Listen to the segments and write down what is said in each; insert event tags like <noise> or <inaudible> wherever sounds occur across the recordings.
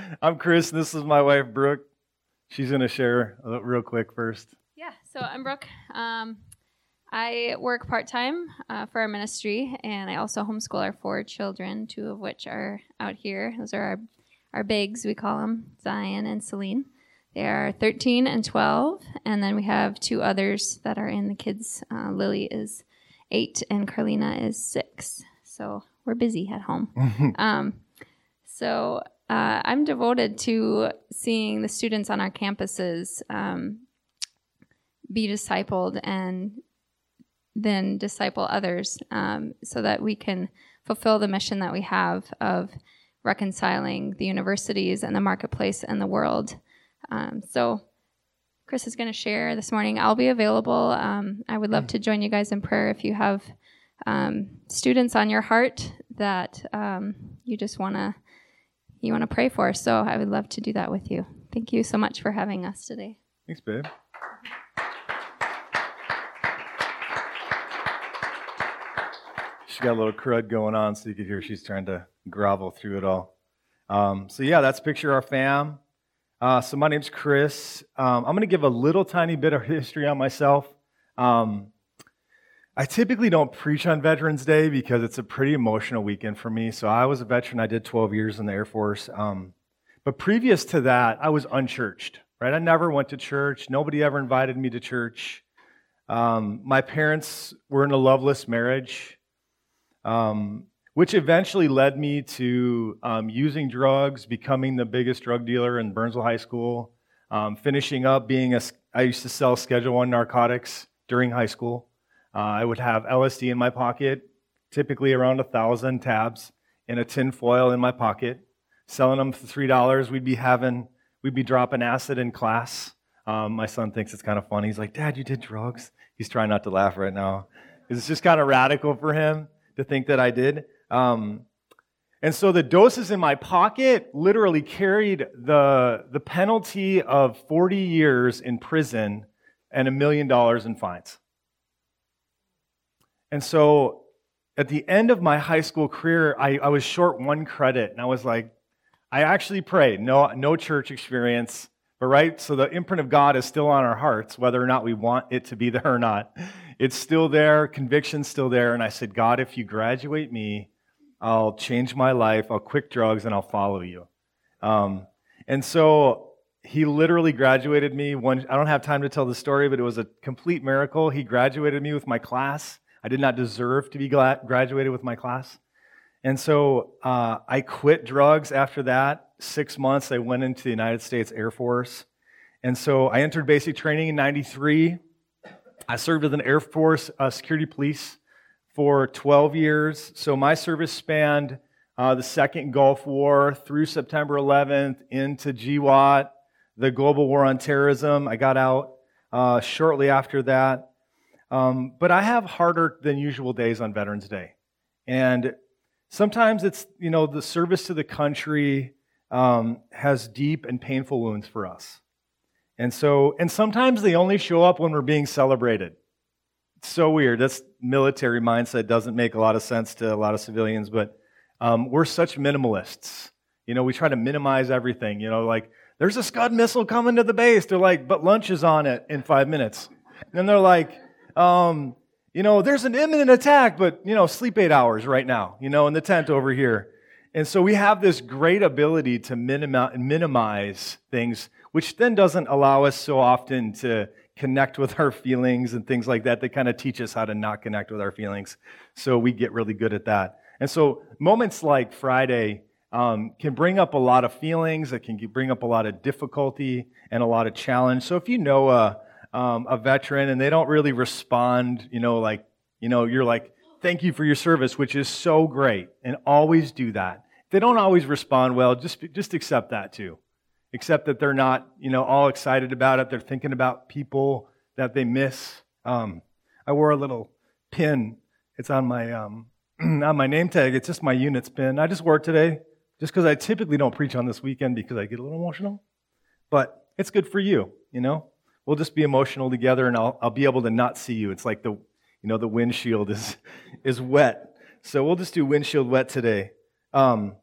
<laughs> I'm Chris. And this is my wife, Brooke. She's going to share real quick first. Yeah, so I'm Brooke. Um, I work part time uh, for our ministry, and I also homeschool our four children, two of which are out here. Those are our, our bigs, we call them Zion and Celine. They are 13 and 12, and then we have two others that are in the kids. Uh, Lily is eight, and Carlina is six. So we're busy at home. <laughs> um, so uh, I'm devoted to seeing the students on our campuses um, be discipled and then disciple others um, so that we can fulfill the mission that we have of reconciling the universities and the marketplace and the world. Um, so, Chris is going to share this morning. I'll be available. Um, I would love to join you guys in prayer if you have um, students on your heart that um, you just want to you want to pray for. So I would love to do that with you. Thank you so much for having us today. Thanks, babe. She's got a little crud going on, so you could hear she's trying to grovel through it all. Um, so, yeah, that's picture our fam. Uh, so, my name's Chris. Um, I'm going to give a little tiny bit of history on myself. Um, I typically don't preach on Veterans Day because it's a pretty emotional weekend for me. So I was a veteran. I did 12 years in the Air Force. Um, but previous to that, I was unchurched, right? I never went to church. Nobody ever invited me to church. Um, my parents were in a loveless marriage, um, which eventually led me to um, using drugs, becoming the biggest drug dealer in Burnsville High School, um, finishing up being a, I used to sell Schedule One narcotics during high school. Uh, I would have LSD in my pocket, typically around a thousand tabs, in a tin foil in my pocket, selling them for three dollars. We'd be having, we'd be dropping acid in class. Um, my son thinks it's kind of funny. He's like, "Dad, you did drugs." He's trying not to laugh right now because it's just kind of radical for him to think that I did. Um, and so the doses in my pocket literally carried the, the penalty of 40 years in prison and a million dollars in fines. And so at the end of my high school career, I, I was short one credit, and I was like, I actually prayed, no, no church experience, but right? So the imprint of God is still on our hearts, whether or not we want it to be there or not. It's still there, conviction's still there. And I said, God, if you graduate me, I'll change my life, I'll quit drugs, and I'll follow you. Um, and so he literally graduated me. One, I don't have time to tell the story, but it was a complete miracle. He graduated me with my class. I did not deserve to be graduated with my class. And so uh, I quit drugs after that. Six months, I went into the United States Air Force. And so I entered basic training in 93. I served as an Air Force uh, security police for 12 years. So my service spanned uh, the Second Gulf War through September 11th into GWOT, the global war on terrorism. I got out uh, shortly after that. Um, but I have harder than usual days on Veterans Day. And sometimes it's, you know, the service to the country um, has deep and painful wounds for us. And so, and sometimes they only show up when we're being celebrated. It's so weird. That's military mindset doesn't make a lot of sense to a lot of civilians, but um, we're such minimalists. You know, we try to minimize everything. You know, like, there's a Scud missile coming to the base. They're like, but lunch is on it in five minutes. And they're like, um, you know, there's an imminent attack, but, you know, sleep eight hours right now, you know, in the tent over here. And so we have this great ability to minimize things, which then doesn't allow us so often to connect with our feelings and things like that. They kind of teach us how to not connect with our feelings. So we get really good at that. And so moments like Friday um, can bring up a lot of feelings, it can bring up a lot of difficulty and a lot of challenge. So if you know a, um, a veteran and they don't really respond, you know, like, you know, you're like, thank you for your service, which is so great, and always do that. If they don't always respond well, just, just accept that too. Accept that they're not, you know, all excited about it. They're thinking about people that they miss. Um, I wore a little pin. It's on my, um, <clears throat> on my name tag. It's just my units pin. I just wore it today just because I typically don't preach on this weekend because I get a little emotional. But it's good for you, you know? We'll just be emotional together and I'll, I'll be able to not see you. It's like the, you know, the windshield is, <laughs> is wet. So we'll just do windshield wet today. Um,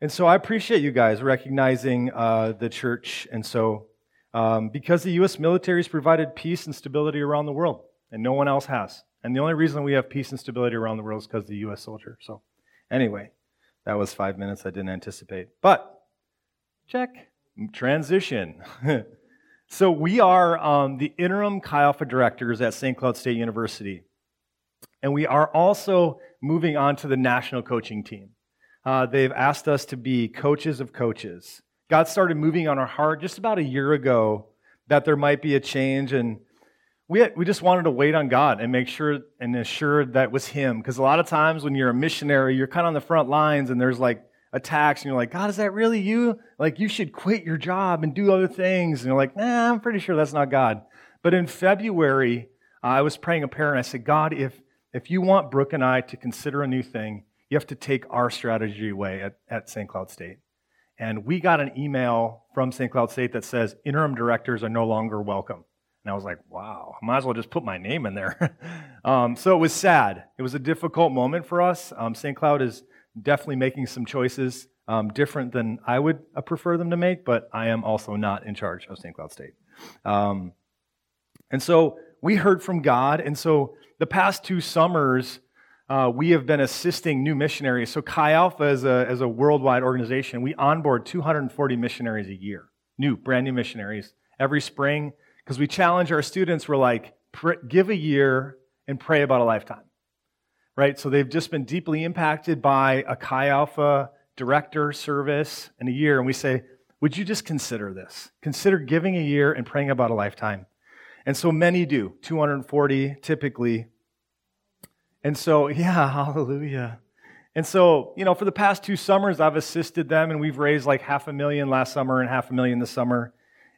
And so I appreciate you guys recognizing uh, the church. And so, um, because the U.S. military has provided peace and stability around the world, and no one else has. And the only reason we have peace and stability around the world is because the U.S. soldier. So, anyway, that was five minutes I didn't anticipate. But, check, transition. <laughs> so, we are um, the interim Chi Alpha directors at St. Cloud State University. And we are also moving on to the national coaching team. Uh, they've asked us to be coaches of coaches. God started moving on our heart just about a year ago that there might be a change, and we, had, we just wanted to wait on God and make sure and assure that was Him. Because a lot of times when you're a missionary, you're kind of on the front lines, and there's like attacks, and you're like, God, is that really you? Like, you should quit your job and do other things. And you're like, nah, I'm pretty sure that's not God. But in February, uh, I was praying a prayer, and I said, God, if, if you want Brooke and I to consider a new thing, you have to take our strategy away at, at St. Cloud State. And we got an email from St. Cloud State that says interim directors are no longer welcome. And I was like, wow, I might as well just put my name in there. <laughs> um, so it was sad. It was a difficult moment for us. Um, St. Cloud is definitely making some choices um, different than I would uh, prefer them to make, but I am also not in charge of St. Cloud State. Um, and so we heard from God. And so the past two summers, uh, we have been assisting new missionaries. So Chi Alpha is a, as a worldwide organization. We onboard 240 missionaries a year, new, brand new missionaries every spring, because we challenge our students. We're like, give a year and pray about a lifetime, right? So they've just been deeply impacted by a Chi Alpha director service in a year, and we say, would you just consider this? Consider giving a year and praying about a lifetime. And so many do, 240 typically and so, <laughs> yeah, hallelujah. And so, you know, for the past two summers, I've assisted them, and we've raised like half a million last summer and half a million this summer.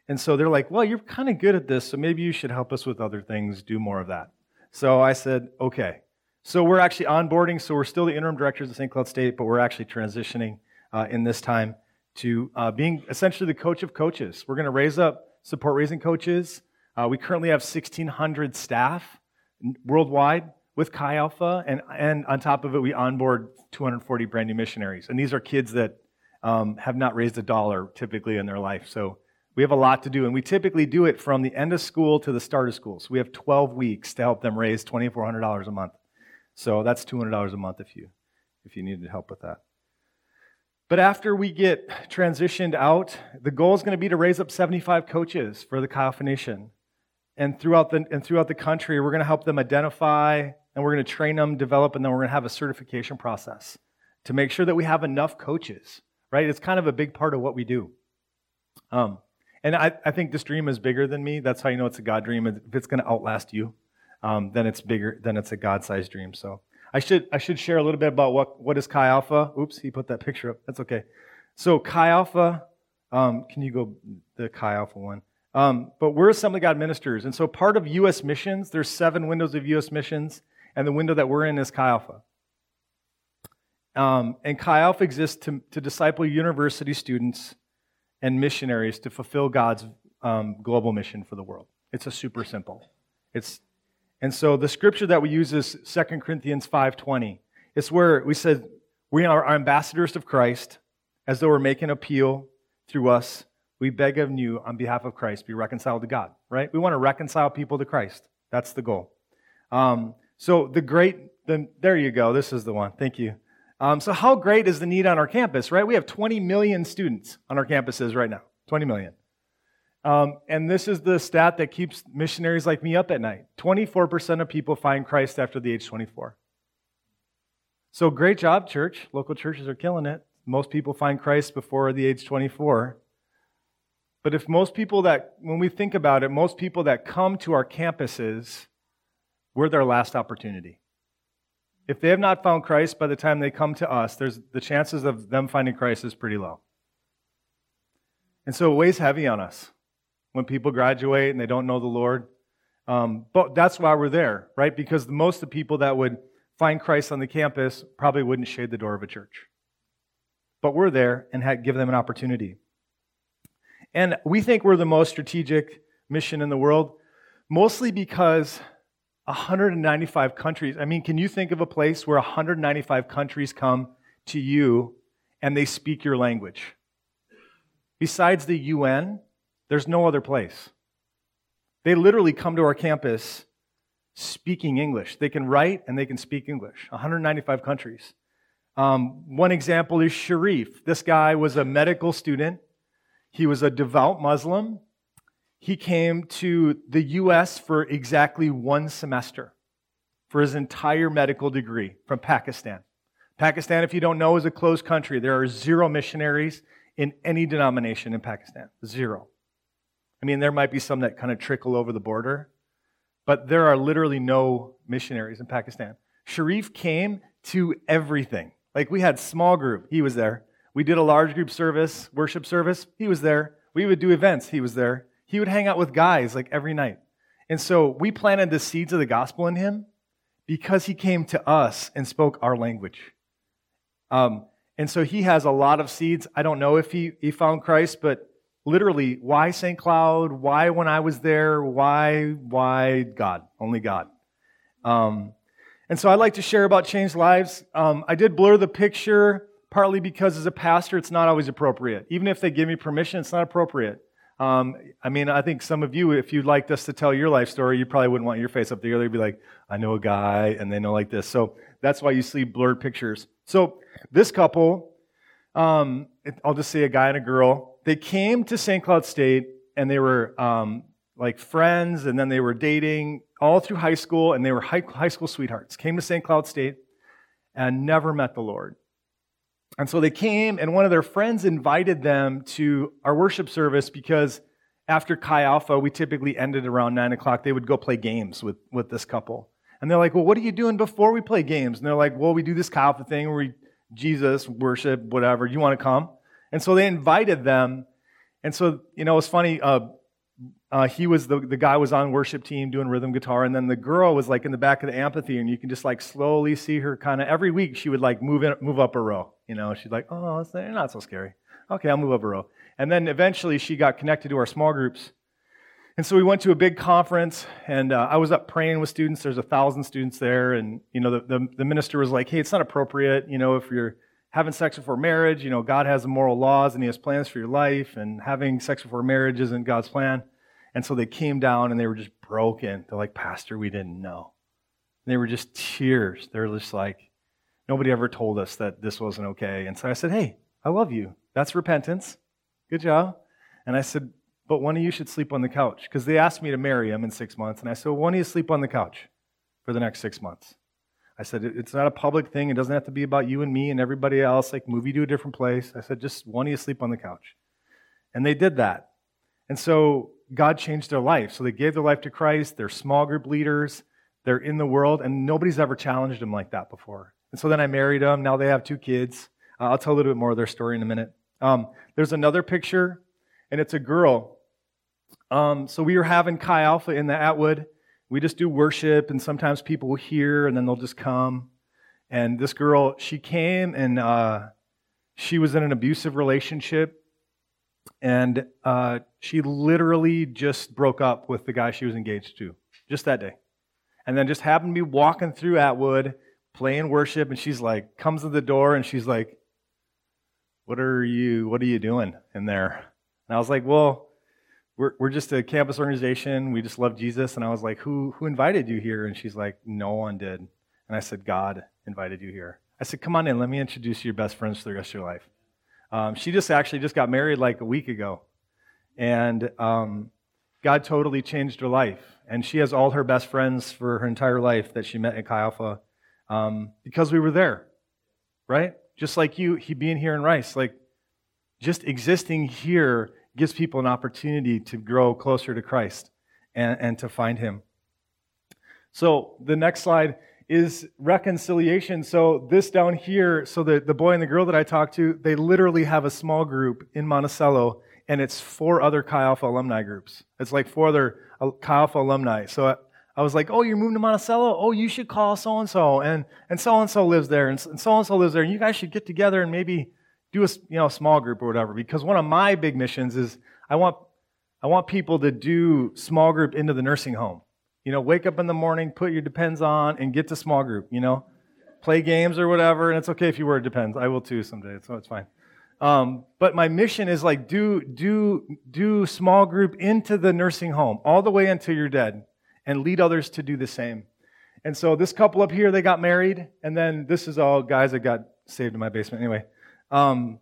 And so they're like, well, you're kind of good at this, so maybe you should help us with other things, do more of that. So I said, okay. So we're actually onboarding, so we're still the interim directors of St. Cloud State, but we're actually transitioning uh, in this time to uh, being essentially the coach of coaches. We're going to raise up support raising coaches. Uh, we currently have 1,600 staff worldwide with Chi Alpha, and, and on top of it, we onboard 240 brand new missionaries. And these are kids that um, have not raised a dollar typically in their life. So we have a lot to do, and we typically do it from the end of school to the start of school. So we have 12 weeks to help them raise $2,400 a month. So that's $200 a month if you if you needed help with that. But after we get transitioned out, the goal is going to be to raise up 75 coaches for the Nation. And throughout the, and throughout the country, we're going to help them identify and we're going to train them, develop, and then we're going to have a certification process to make sure that we have enough coaches, right? It's kind of a big part of what we do. Um, and I, I think this dream is bigger than me. That's how you know it's a God dream. If it's going to outlast you, um, then it's bigger, then it's a God-sized dream. So I should, I should share a little bit about what, what is Chi Alpha. Oops, he put that picture up. That's okay. So Chi Alpha, um, can you go the Chi Alpha one? Um, but we're Assembly God ministers. And so part of U.S. missions, there's seven windows of U.S. missions and the window that we're in is Chi Alpha. Um, and Chi Alpha exists to, to disciple university students and missionaries to fulfill God's um, global mission for the world. It's a super simple. It's, and so the scripture that we use is 2 Corinthians 5.20. It's where we said we are ambassadors of Christ, as though we're making appeal through us. We beg of you on behalf of Christ, be reconciled to God, right? We want to reconcile people to Christ. That's the goal. Um, so the great, the, there you go. This is the one. Thank you. Um, so how great is the need on our campus, right? We have 20 million students on our campuses right now. 20 million. Um, and this is the stat that keeps missionaries like me up at night. 24% of people find Christ after the age 24. So great job, church. Local churches are killing it. Most people find Christ before the age 24. But if most people that, when we think about it, most people that come to our campuses we're their last opportunity. If they have not found Christ by the time they come to us, there's the chances of them finding Christ is pretty low. And so it weighs heavy on us when people graduate and they don't know the Lord. Um, but that's why we're there, right? Because most of the people that would find Christ on the campus probably wouldn't shade the door of a church. But we're there and give them an opportunity. And we think we're the most strategic mission in the world, mostly because 195 countries. I mean, can you think of a place where 195 countries come to you and they speak your language. Besides the UN, there's no other place. They literally come to our campus speaking English. They can write and they can speak English. 195 countries. Um, one example is Sharif. This guy was a medical student. He was a devout Muslim. He came to the U.S. for exactly one semester for his entire medical degree from Pakistan. Pakistan, if you don't know, is a closed country. There are zero missionaries in any denomination in Pakistan. Zero. I mean, there might be some that kind of trickle over the border, but there are literally no missionaries in Pakistan. Sharif came to everything. Like we had small group, he was there. We did a large group service, worship service, he was there. We would do events, he was there. He would hang out with guys like every night. And so we planted the seeds of the gospel in him because he came to us and spoke our language. Um, and so he has a lot of seeds. I don't know if he, he found Christ, but literally, why St. Cloud? Why when I was there? Why, why God? Only God. Um, and so I'd like to share about changed lives. Um, I did blur the picture partly because as a pastor, it's not always appropriate. Even if they give me permission, it's not appropriate. Um, I mean, I think some of you, if you'd liked us to tell your life story, you probably wouldn't want your face up there. They'd be like, I know a guy, and they know like this. So that's why you see blurred pictures. So this couple, um, I'll just say a guy and a girl, they came to St. Cloud State and they were um, like friends, and then they were dating all through high school, and they were high, high school sweethearts. Came to St. Cloud State and never met the Lord. And so they came, and one of their friends invited them to our worship service because after Chi Alpha, we typically ended around 9 o'clock. They would go play games with, with this couple. And they're like, Well, what are you doing before we play games? And they're like, Well, we do this Chi Alpha thing where we Jesus, worship, whatever. You want to come? And so they invited them. And so, you know, it's funny. Uh, uh, he was the, the guy was on worship team doing rhythm guitar and then the girl was like in the back of the amphitheater and you can just like slowly see her kind of every week she would like move in, move up a row you know she's like oh it's not so scary okay i'll move up a row and then eventually she got connected to our small groups and so we went to a big conference and uh, i was up praying with students there's a thousand students there and you know the, the, the minister was like hey it's not appropriate you know if you're having sex before marriage you know god has moral laws and he has plans for your life and having sex before marriage isn't god's plan and so they came down and they were just broken. They're like, Pastor, we didn't know. And they were just tears. They're just like, nobody ever told us that this wasn't okay. And so I said, Hey, I love you. That's repentance. Good job. And I said, But one of you should sleep on the couch. Because they asked me to marry him in six months. And I said, well, One of you sleep on the couch for the next six months. I said, It's not a public thing. It doesn't have to be about you and me and everybody else. Like, move you to a different place. I said, Just one of you sleep on the couch. And they did that. And so God changed their life. So they gave their life to Christ. They're small group leaders. They're in the world, and nobody's ever challenged them like that before. And so then I married them. Now they have two kids. Uh, I'll tell a little bit more of their story in a minute. Um, there's another picture, and it's a girl. Um, so we were having Chi Alpha in the Atwood. We just do worship, and sometimes people will hear, and then they'll just come. And this girl, she came, and uh, she was in an abusive relationship and uh, she literally just broke up with the guy she was engaged to just that day. And then just happened to be walking through Atwood, playing worship, and she's like, comes to the door and she's like, What are you, what are you doing in there? And I was like, Well, we're, we're just a campus organization. We just love Jesus. And I was like, who, who invited you here? And she's like, No one did. And I said, God invited you here. I said, Come on in. Let me introduce you your best friends for the rest of your life. Um, she just actually just got married like a week ago. And um, God totally changed her life. And she has all her best friends for her entire life that she met at Chi Alpha um, because we were there, right? Just like you, he being here in Rice, like just existing here gives people an opportunity to grow closer to Christ and, and to find him. So the next slide is reconciliation. So this down here, so the, the boy and the girl that I talked to, they literally have a small group in Monticello, and it's four other Chi Alpha alumni groups. It's like four other uh, Chi Alpha alumni. So I, I was like, oh, you're moving to Monticello? Oh, you should call so-and-so, and and so-and-so lives there, and so-and-so lives there, and you guys should get together and maybe do a you know, small group or whatever. Because one of my big missions is I want, I want people to do small group into the nursing home. You know, wake up in the morning, put your depends on, and get to small group, you know? play games or whatever, and it's okay if you. It depends. I will too someday, so it's fine. Um, but my mission is like do do do small group into the nursing home all the way until you're dead, and lead others to do the same. And so this couple up here, they got married, and then this is all guys that got saved in my basement anyway. Um,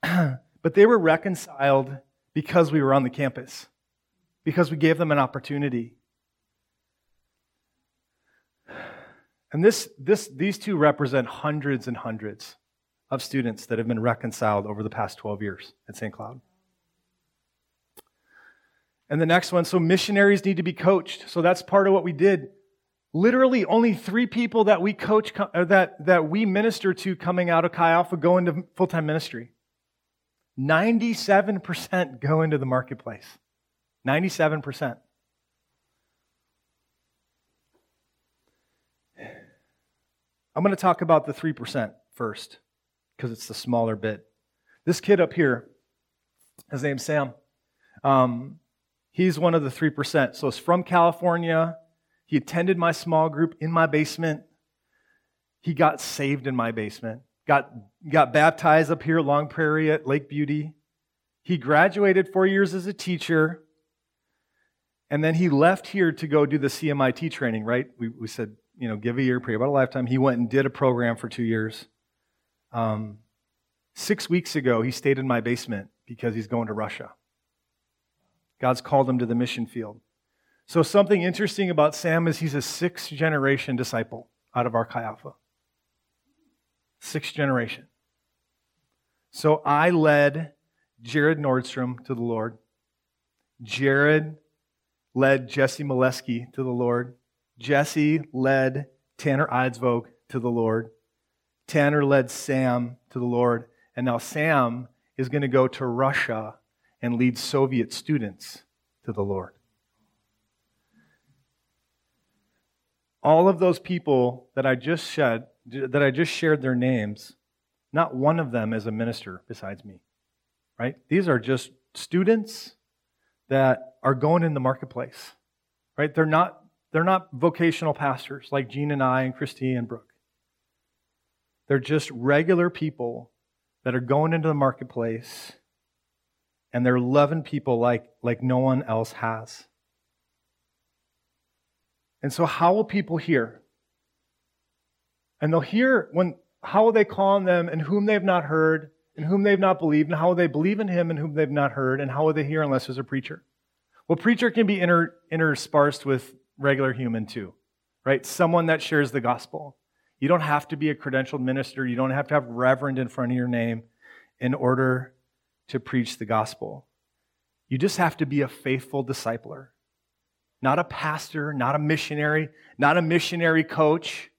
<clears throat> but they were reconciled because we were on the campus, because we gave them an opportunity. And this, this, these two represent hundreds and hundreds of students that have been reconciled over the past 12 years at St. Cloud. And the next one so missionaries need to be coached. So that's part of what we did. Literally, only three people that we coach, that, that we minister to coming out of Chi Alpha go into full time ministry. 97% go into the marketplace. 97%. I'm going to talk about the 3% first because it's the smaller bit. This kid up here, his name's Sam. Um, he's one of the 3%. So it's from California. He attended my small group in my basement. He got saved in my basement. Got, got baptized up here, Long Prairie at Lake Beauty. He graduated four years as a teacher. And then he left here to go do the CMIT training, right? We, we said you know, give a year, pray about a lifetime. He went and did a program for two years. Um, six weeks ago, he stayed in my basement because he's going to Russia. God's called him to the mission field. So, something interesting about Sam is he's a sixth generation disciple out of our Chi Alpha. Sixth generation. So, I led Jared Nordstrom to the Lord. Jared led Jesse Molesky to the Lord. Jesse led Tanner Eidsvog to the Lord. Tanner led Sam to the Lord. And now Sam is going to go to Russia and lead Soviet students to the Lord. All of those people that I just said, that I just shared their names, not one of them is a minister besides me. Right? These are just students that are going in the marketplace. Right? They're not they're not vocational pastors like Gene and I and Christy and Brooke. They're just regular people that are going into the marketplace and they're loving people like, like no one else has. And so, how will people hear? And they'll hear when, how will they call on them and whom they've not heard and whom they've not believed, and how will they believe in him and whom they've not heard, and how will they hear unless there's a preacher? Well, preacher can be inter, interspersed with regular human too, right? Someone that shares the gospel. You don't have to be a credentialed minister. You don't have to have reverend in front of your name in order to preach the gospel. You just have to be a faithful discipler, not a pastor, not a missionary, not a missionary coach.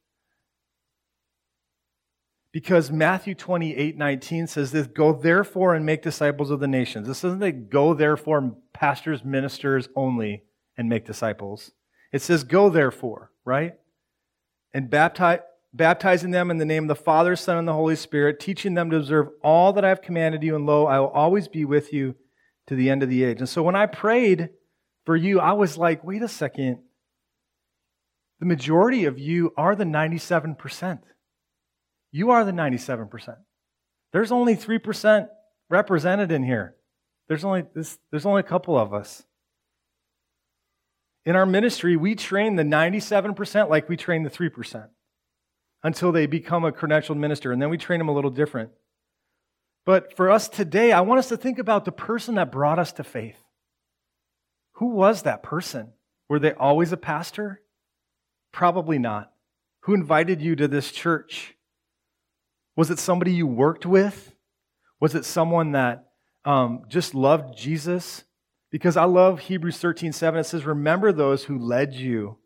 Because Matthew 28 19 says this go therefore and make disciples of the nations. This isn't a go therefore pastors, ministers only and make disciples. It says, Go therefore, right? And baptize, baptizing them in the name of the Father, Son, and the Holy Spirit, teaching them to observe all that I have commanded you, and lo, I will always be with you to the end of the age. And so when I prayed for you, I was like, wait a second. The majority of you are the 97%. You are the 97%. There's only 3% represented in here. There's only, this, there's only a couple of us. In our ministry, we train the 97% like we train the 3% until they become a credentialed minister, and then we train them a little different. But for us today, I want us to think about the person that brought us to faith. Who was that person? Were they always a pastor? Probably not. Who invited you to this church? Was it somebody you worked with? Was it someone that um, just loved Jesus because I love Hebrews 13 7. It says, Remember those who led you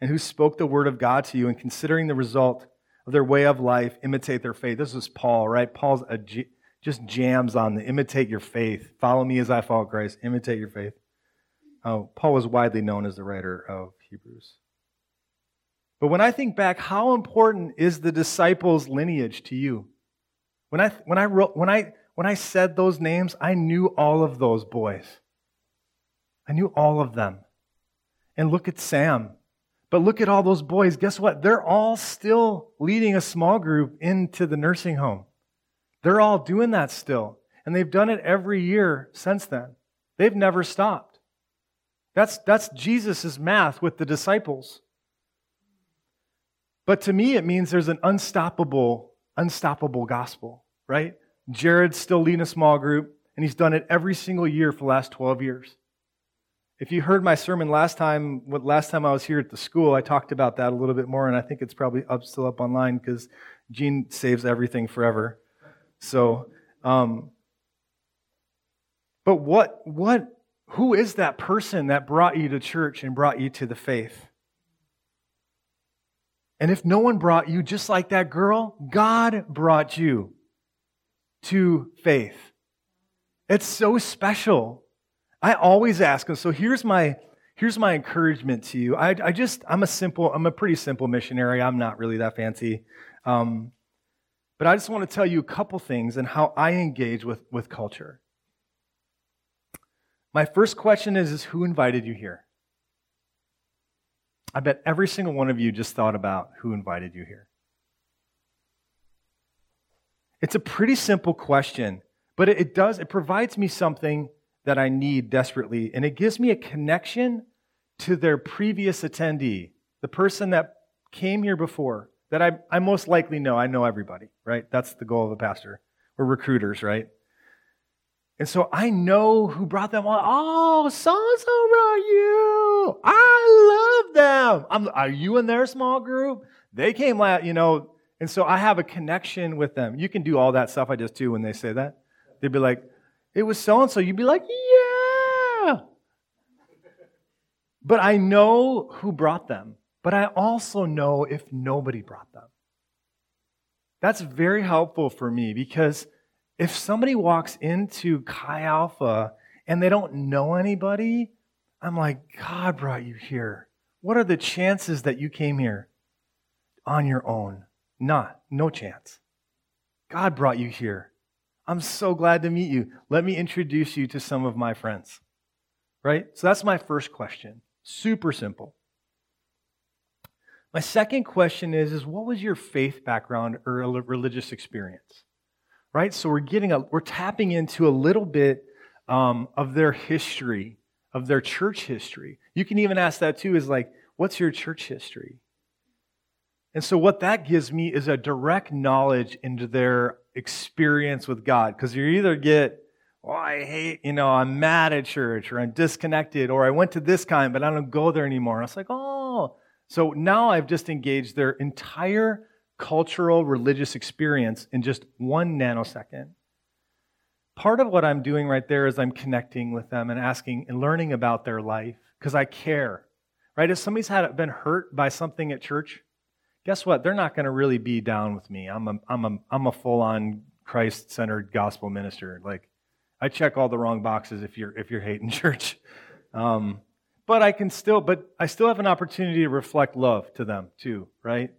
and who spoke the word of God to you, and considering the result of their way of life, imitate their faith. This is Paul, right? Paul's a, just jams on the imitate your faith. Follow me as I follow Christ. Imitate your faith. Oh, Paul was widely known as the writer of Hebrews. But when I think back, how important is the disciples' lineage to you? When I, when I, wrote, when I, when I said those names, I knew all of those boys. I knew all of them. And look at Sam. But look at all those boys. Guess what? They're all still leading a small group into the nursing home. They're all doing that still. And they've done it every year since then. They've never stopped. That's, that's Jesus' math with the disciples. But to me, it means there's an unstoppable, unstoppable gospel, right? Jared's still leading a small group, and he's done it every single year for the last 12 years. If you heard my sermon last time, last time I was here at the school, I talked about that a little bit more, and I think it's probably up still up online because Gene saves everything forever. So, um, but what what who is that person that brought you to church and brought you to the faith? And if no one brought you, just like that girl, God brought you to faith. It's so special. I always ask them. So here's my here's my encouragement to you. I, I just I'm a simple I'm a pretty simple missionary. I'm not really that fancy, um, but I just want to tell you a couple things and how I engage with with culture. My first question is, is who invited you here? I bet every single one of you just thought about who invited you here. It's a pretty simple question, but it, does it provides me something that I need desperately. And it gives me a connection to their previous attendee, the person that came here before, that I, I most likely know. I know everybody, right? That's the goal of a pastor. We're recruiters, right? And so I know who brought them on. Oh, so and so brought you. I love them. I'm, are you in their small group? They came last, you know. And so I have a connection with them. You can do all that stuff I just do when they say that. They'd be like, it was so and so, you'd be like, yeah. But I know who brought them, but I also know if nobody brought them. That's very helpful for me because if somebody walks into Chi Alpha and they don't know anybody, I'm like, God brought you here. What are the chances that you came here on your own? Not, no chance. God brought you here. I'm so glad to meet you. Let me introduce you to some of my friends. Right? So that's my first question. Super simple. My second question is, is what was your faith background or religious experience? Right? So we're getting a, we're tapping into a little bit um, of their history, of their church history. You can even ask that too, is like, what's your church history? And so what that gives me is a direct knowledge into their experience with God. Because you either get, oh, I hate, you know, I'm mad at church, or I'm disconnected, or I went to this kind, but I don't go there anymore. And it's like, oh. So now I've just engaged their entire cultural, religious experience in just one nanosecond. Part of what I'm doing right there is I'm connecting with them and asking and learning about their life because I care. Right? If somebody's had been hurt by something at church, guess what? They're not going to really be down with me. I'm a, I'm a, I'm a full on Christ centered gospel minister. Like, I check all the wrong boxes if you're, if you're hating <laughs> church. Um, but I can still, but I still have an opportunity to reflect love to them too, right?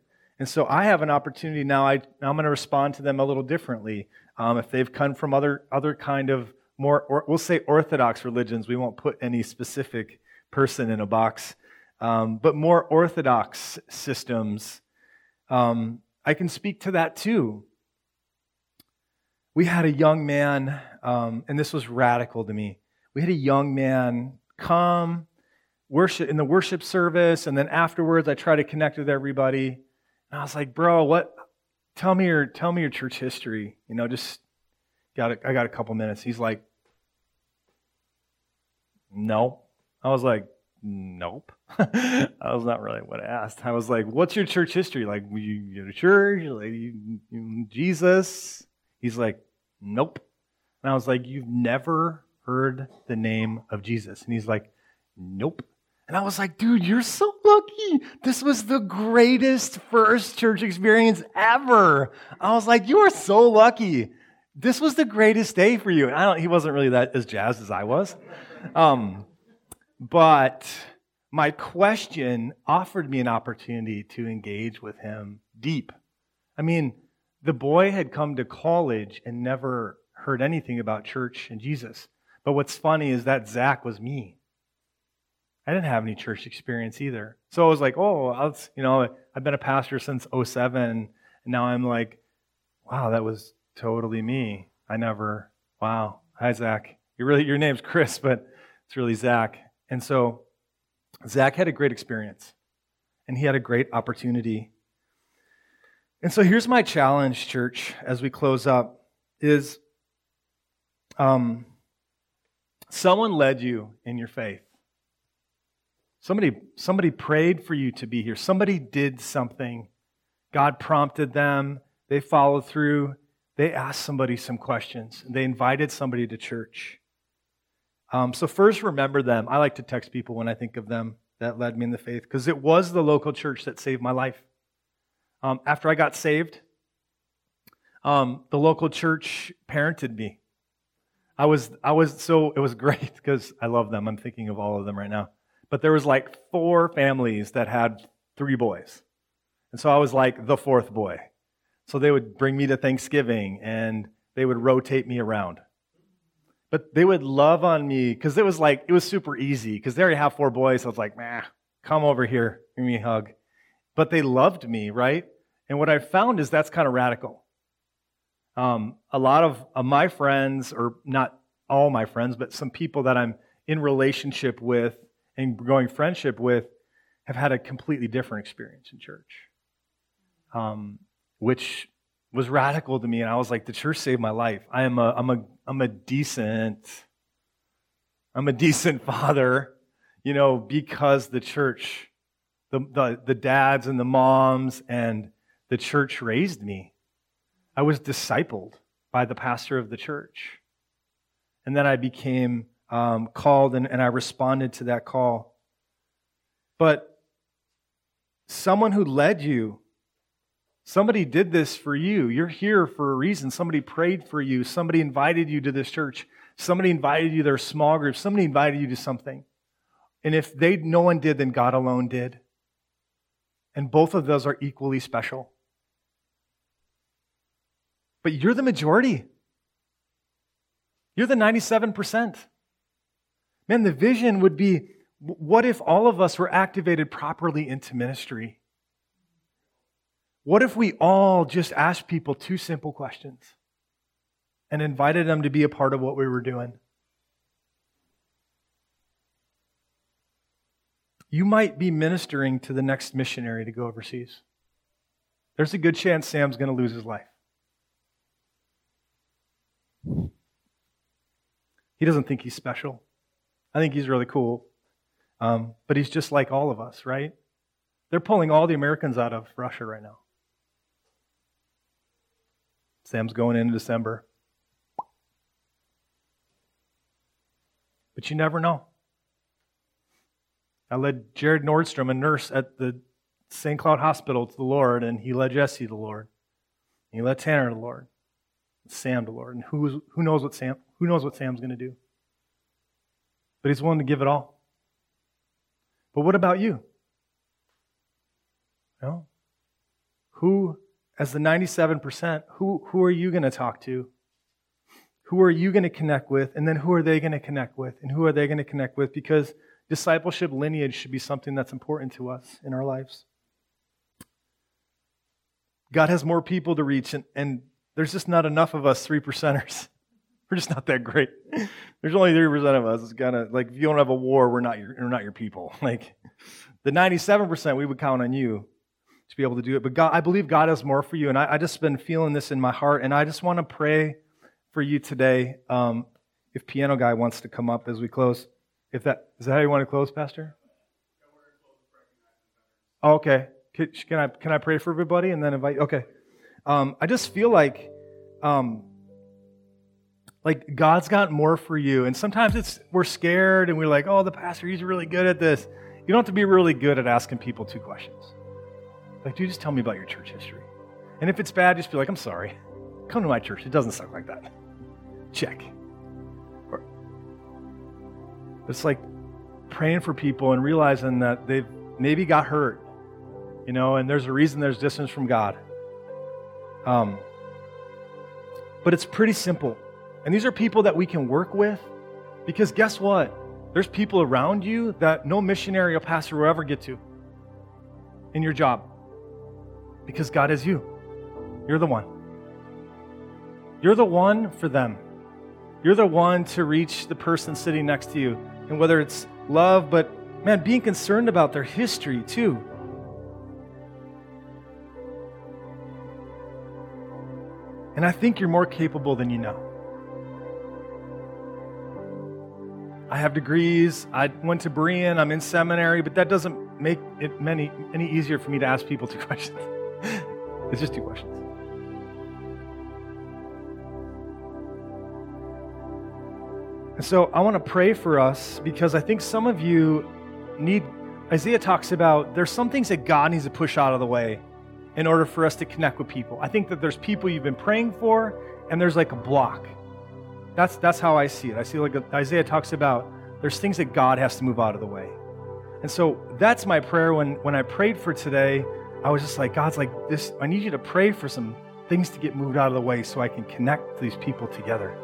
And so I have an opportunity now. I, I'm going to respond to them a little differently. Um, if they've come from other, other kind of more, or we'll say orthodox religions, we won't put any specific person in a box, um, but more orthodox systems um, I can speak to that too. We had a young man, um, and this was radical to me. We had a young man come worship in the worship service, and then afterwards, I try to connect with everybody. And I was like, "Bro, what? Tell me your tell me your church history. You know, just got a, I got a couple minutes." He's like, "No." I was like, Nope. <laughs> I was not really what I asked. I was like, What's your church history? Like, you go to church? Like, you, you, Jesus? He's like, Nope. And I was like, You've never heard the name of Jesus? And he's like, Nope. And I was like, Dude, you're so lucky. This was the greatest first church experience ever. I was like, You are so lucky. This was the greatest day for you. And I don't, he wasn't really that as jazzed as I was. Um, but my question offered me an opportunity to engage with him deep. I mean, the boy had come to college and never heard anything about church and Jesus. But what's funny is that Zach was me. I didn't have any church experience either. So I was like, oh, I'll, you know, I've been a pastor since 07, and now I'm like, wow, that was totally me. I never, wow. Hi, Zach. You really, your name's Chris, but it's really Zach. And so Zach had a great experience, and he had a great opportunity. And so here's my challenge, church, as we close up, is um, someone led you in your faith. Somebody, somebody prayed for you to be here. Somebody did something. God prompted them. They followed through. They asked somebody some questions. They invited somebody to church. Um, so, first, remember them. I like to text people when I think of them that led me in the faith because it was the local church that saved my life. Um, after I got saved, um, the local church parented me. I was, I was so, it was <laughs> great because I love them. I'm thinking of all of them right now. But there was like four families that had three boys. And so I was like the fourth boy. So they would bring me to Thanksgiving and they would rotate me around. But they would love on me because it was like, it was super easy because they already have four boys. So I was like, man, come over here, give me a hug. But they loved me, right? And what I found is that's kind of radical. Um, a lot of, of my friends, or not all my friends, but some people that I'm in relationship with and growing friendship with, have had a completely different experience in church, um, which was radical to me. And I was like, the church saved my life. I am a, I'm a, I'm a decent, I'm a decent <laughs> father, you know, because the church, the, the, the dads and the moms and the church raised me. I was discipled by the pastor of the church. And then I became um, called and, and I responded to that call. But someone who led you, somebody did this for you. You're here for a reason. Somebody prayed for you. Somebody invited you to this church. Somebody invited you to their small group. Somebody invited you to something. And if they no one did, then God alone did. And both of those are equally special. But you're the majority. You're the 97%. Man, the vision would be what if all of us were activated properly into ministry? What if we all just asked people two simple questions and invited them to be a part of what we were doing? You might be ministering to the next missionary to go overseas. There's a good chance Sam's going to lose his life. He doesn't think he's special. I think he's really cool. Um, but he's just like all of us, right? They're pulling all the Americans out of Russia right now. Sam's going in December. But you never know. I led Jared Nordstrom, a nurse at the St. Cloud Hospital, to the Lord, and he led Jesse to the Lord. And He led Tanner to the Lord. Sam to the Lord. And who, who knows what Sam who knows what Sam's going to do? But he's willing to give it all. But what about you? No. Who, as the 97%, who, who are you going to talk to? Who are you going to connect with? And then who are they going to connect with? And who are they going to connect with? Because discipleship lineage should be something that's important to us in our lives. God has more people to reach, and, and there's just not enough of us three percenters. <laughs> We're just not that great. There's only 3% of us. It's kind of like if you don't have a war, we're not your, we're not your people. <laughs> Like the 97%, we would count on you to be able to do it. But God, I believe God has more for you. And I, I just been feeling this in my heart. And I just want to pray for you today. Um, if piano guy wants to come up as we close. If that is that how you want to close, Pastor? Oh, okay. Can, I can I pray for everybody and then invite? Okay. Um, I just feel like um, like God's got more for you. And sometimes it's we're scared and we're like, oh, the pastor, he's really good at this. You don't have to be really good at asking people two questions. Like, dude, just tell me about your church history. And if it's bad, just be like, I'm sorry. Come to my church. It doesn't suck like that. Check. It's like praying for people and realizing that they've maybe got hurt, you know, and there's a reason there's distance from God. Um, but it's pretty simple. And these are people that we can work with because guess what? There's people around you that no missionary or pastor will ever get to in your job because God is you. You're the one. You're the one for them. You're the one to reach the person sitting next to you. And whether it's love, but man, being concerned about their history too. And I think you're more capable than you know. I have degrees. I went to Berean. I'm in seminary, but that doesn't make it many, any easier for me to ask people <laughs> two questions. it's just two questions. And so I want to pray for us because I think some of you need, Isaiah talks about there's some things that God needs to push out of the way in order for us to connect with people. I think that there's people you've been praying for, and there's like a block. That's, that's how I see it. I see like Isaiah talks about there's things that God has to move out of the way. And so that's my prayer when, when I prayed for today. I was just like, God's like, this, I need you to pray for some things to get moved out of the way so I can connect these people together.